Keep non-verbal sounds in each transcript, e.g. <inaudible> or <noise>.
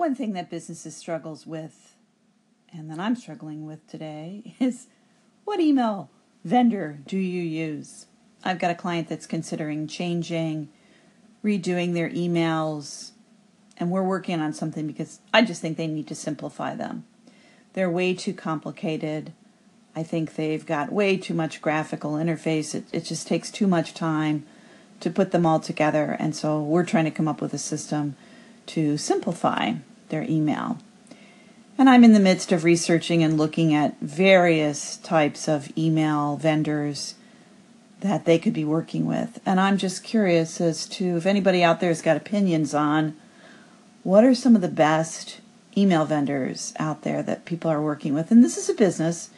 one thing that businesses struggles with, and that I'm struggling with today, <laughs> is what email vendor do you use? I've got a client that's considering changing, redoing their emails, and we're working on something because I just think they need to simplify them. They're way too complicated. I think they've got way too much graphical interface. It, it just takes too much time to put them all together. And so we're trying to come up with a system to simplify their email. And I'm in the midst of researching and looking at various types of email vendors that they could be working with. And I'm just curious as to if anybody out there has got opinions on what are some of the best email vendors out there that people are working with. And this is a business,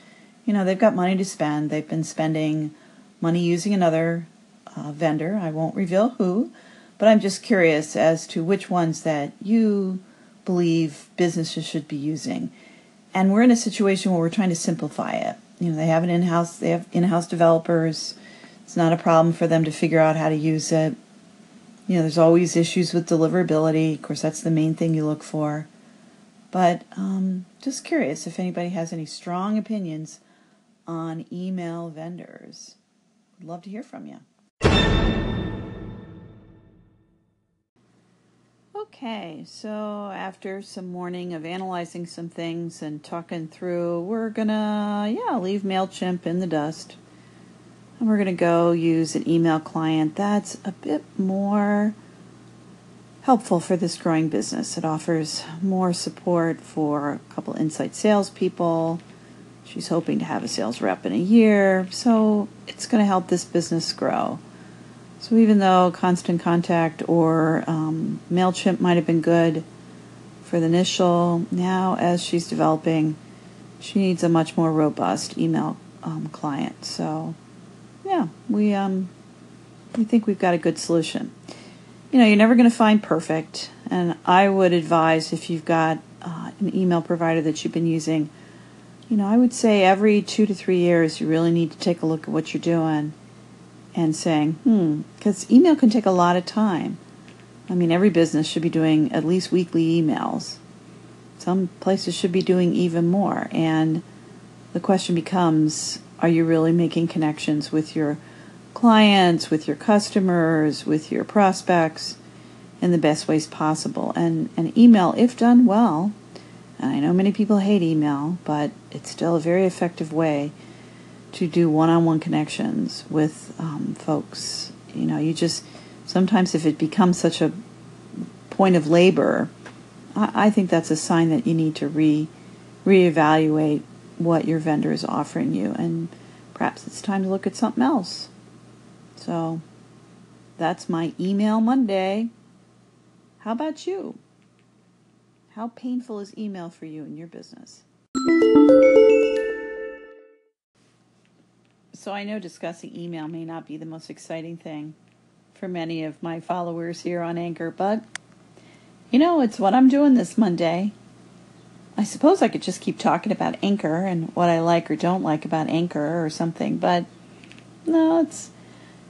you know, they've got money to spend. They've been spending money using another uh, vendor. I won't reveal who, but I'm just curious as to which ones that you believe businesses should be using. And we're in a situation where we're trying to simplify it. You know, they have an in-house, they have in-house developers. It's not a problem for them to figure out how to use it. You know, there's always issues with deliverability. Of course, that's the main thing you look for. But um, just curious if anybody has any strong opinions on email vendors. Would love to hear from you. Okay, so after some morning of analyzing some things and talking through, we're gonna, yeah, leave MailChimp in the dust. And we're gonna go use an email client that's a bit more helpful for this growing business. It offers more support for a couple inside salespeople. She's hoping to have a sales rep in a year, so it's to help this business grow. So even though Constant Contact or um, MailChimp might have been good for the initial, now as she's developing, she needs a much more robust email um, client. So yeah, we um, we think we've got a good solution you know, you're never going to find perfect. And I would advise if you've got uh, an email provider that you've been using, you know, I would say every two to three years you really need to take a look at what you're doing and saying, hmm, because email can take a lot of time. I mean, every business should be doing at least weekly emails. Some places should be doing even more. And the question becomes are you really making connections with your clients, with your customers, with your prospects in the best ways possible. And, and email, if done well, and I know many people hate email, but it's still a very effective way to do one on one connections with um, folks. You know, you just sometimes if it becomes such a point of labor, I, I think that's a sign that you need to re reevaluate what your vendor is offering you, and perhaps it's time to look at something else. So that's my email Monday. How about you? How painful is email for you in your business? So I know discussing email may not be the most exciting thing for many of my followers here on Anchor, but you know, it's what I'm doing this Monday. I suppose I could just keep talking about Anchor and what I like or don't like about Anchor or something, but no, it's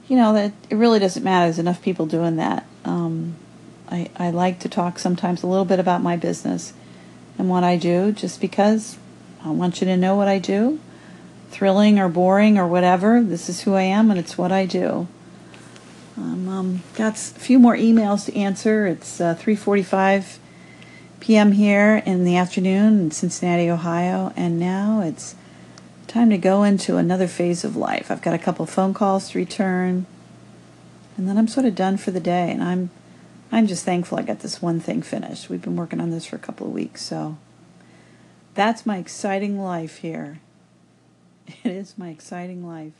you know that it really doesn't matter. There's enough people doing that. Um, I I like to talk sometimes a little bit about my business and what I do, just because I want you to know what I do. Thrilling or boring or whatever, this is who I am and it's what I do. Um, um, got a few more emails to answer. It's uh, 3:45 p.m. here in the afternoon in Cincinnati, Ohio, and now it's time to go into another phase of life. I've got a couple phone calls to return, and then I'm sort of done for the day. And I'm, I'm just thankful I got this one thing finished. We've been working on this for a couple of weeks, so that's my exciting life here. <laughs> It is my exciting life,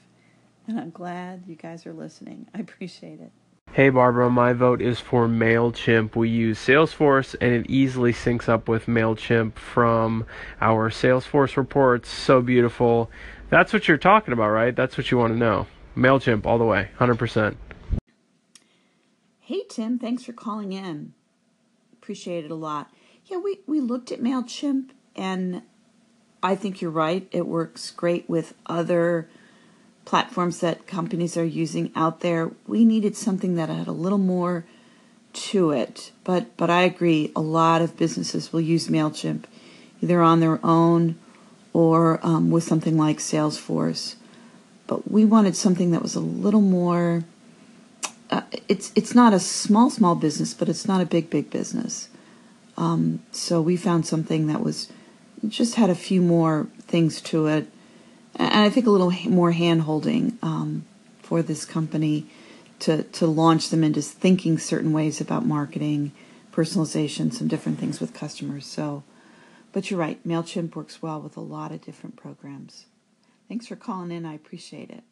and I'm glad you guys are listening. I appreciate it. Hey Barbara, my vote is for MailChimp. We use Salesforce and it easily syncs up with MailChimp from our Salesforce reports. So beautiful. That's what you're talking about, right? That's what you want to know. MailChimp all the way, 100%. Hey Tim, thanks for calling in. Appreciate it a lot. Yeah, we, we looked at MailChimp and I think you're right. It works great with other platforms that companies are using out there. We needed something that had a little more to it. But but I agree. A lot of businesses will use Mailchimp either on their own or um, with something like Salesforce. But we wanted something that was a little more. Uh, it's it's not a small small business, but it's not a big big business. Um, so we found something that was just had a few more things to it, and I think a little more hand holding um, for this company to to launch them into thinking certain ways about marketing, personalization, some different things with customers. So, but you're right, Mailchimp works well with a lot of different programs. Thanks for calling in. I appreciate it.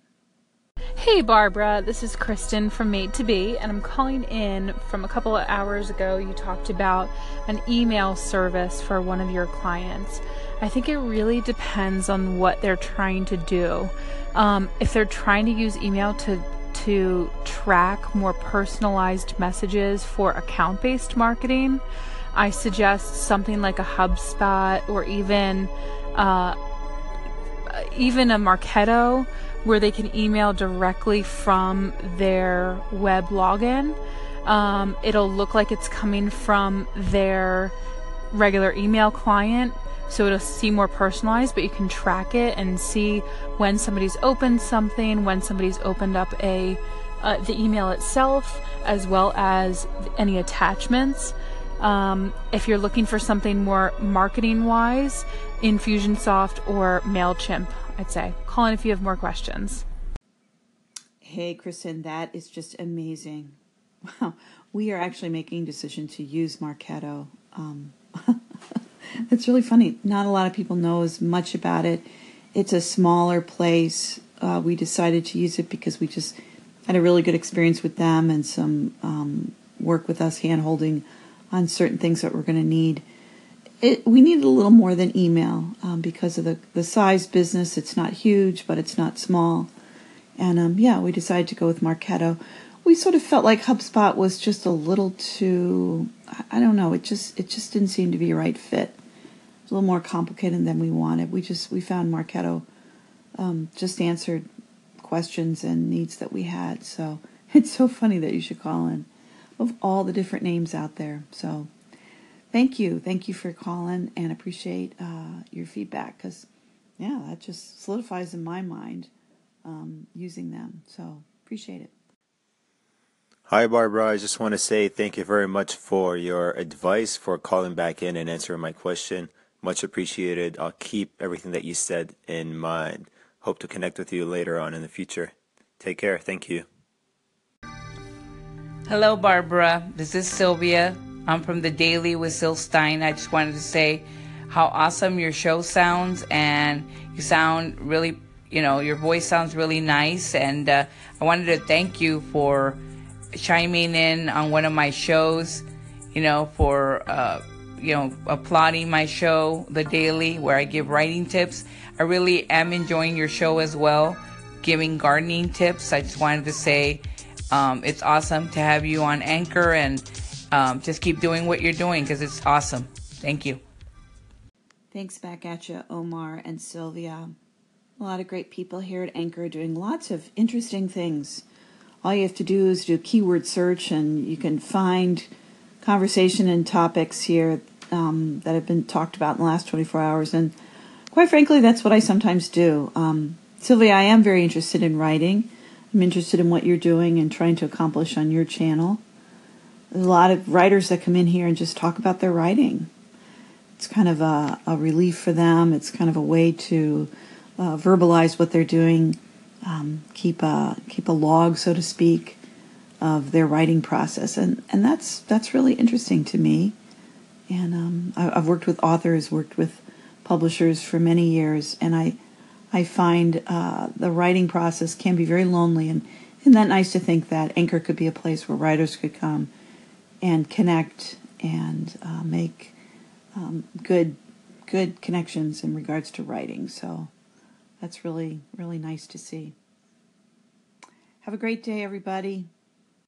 Hey Barbara, this is Kristen from Made to Be, and I'm calling in from a couple of hours ago. You talked about an email service for one of your clients. I think it really depends on what they're trying to do. Um, if they're trying to use email to to track more personalized messages for account based marketing, I suggest something like a HubSpot or even uh, even a Marketo where they can email directly from their web login. Um, it'll look like it's coming from their regular email client, so it'll seem more personalized, but you can track it and see when somebody's opened something, when somebody's opened up a uh, the email itself, as well as any attachments. Um, if you're looking for something more marketing wise, Infusionsoft or MailChimp, I'd say. Call in if you have more questions. Hey, Kristen, that is just amazing. Wow, we are actually making a decision to use Marketo. Um, <laughs> it's really funny. Not a lot of people know as much about it. It's a smaller place. Uh, we decided to use it because we just had a really good experience with them and some um, work with us hand holding on certain things that we're going to need. It, we needed a little more than email um, because of the, the size business. It's not huge, but it's not small. And um, yeah, we decided to go with Marketo. We sort of felt like HubSpot was just a little too, I don't know, it just it just didn't seem to be a right fit. It's a little more complicated than we wanted. We just we found Marketo um, just answered questions and needs that we had. So <laughs> it's so funny that you should call in of all the different names out there. So thank you. Thank you for calling and appreciate uh, your feedback because, yeah, that just solidifies in my mind um, using them. So appreciate it. Hi, Barbara. I just want to say thank you very much for your advice, for calling back in and answering my question. Much appreciated. I'll keep everything that you said in mind. Hope to connect with you later on in the future. Take care. Thank you. Hello, Barbara. This is Sylvia. I'm from the Daily with Sil Stein. I just wanted to say how awesome your show sounds, and you sound really, you know, your voice sounds really nice. And uh, I wanted to thank you for chiming in on one of my shows, you know, for, uh, you know, applauding my show, The Daily, where I give writing tips. I really am enjoying your show as well, giving gardening tips. I just wanted to say, um, it's awesome to have you on Anchor and um, just keep doing what you're doing because it's awesome. Thank you. Thanks back at you, Omar and Sylvia. A lot of great people here at Anchor doing lots of interesting things. All you have to do is do a keyword search, and you can find conversation and topics here um, that have been talked about in the last 24 hours. And quite frankly, that's what I sometimes do. Um, Sylvia, I am very interested in writing. I'm interested in what you're doing and trying to accomplish on your channel. A lot of writers that come in here and just talk about their writing. It's kind of a, a relief for them. It's kind of a way to uh, verbalize what they're doing, um, keep a keep a log, so to speak, of their writing process, and and that's that's really interesting to me. And um, I, I've worked with authors, worked with publishers for many years, and I I find uh, the writing process can be very lonely, and isn't that nice to think that Anchor could be a place where writers could come and connect and uh, make um, good good connections in regards to writing. So that's really really nice to see. Have a great day, everybody.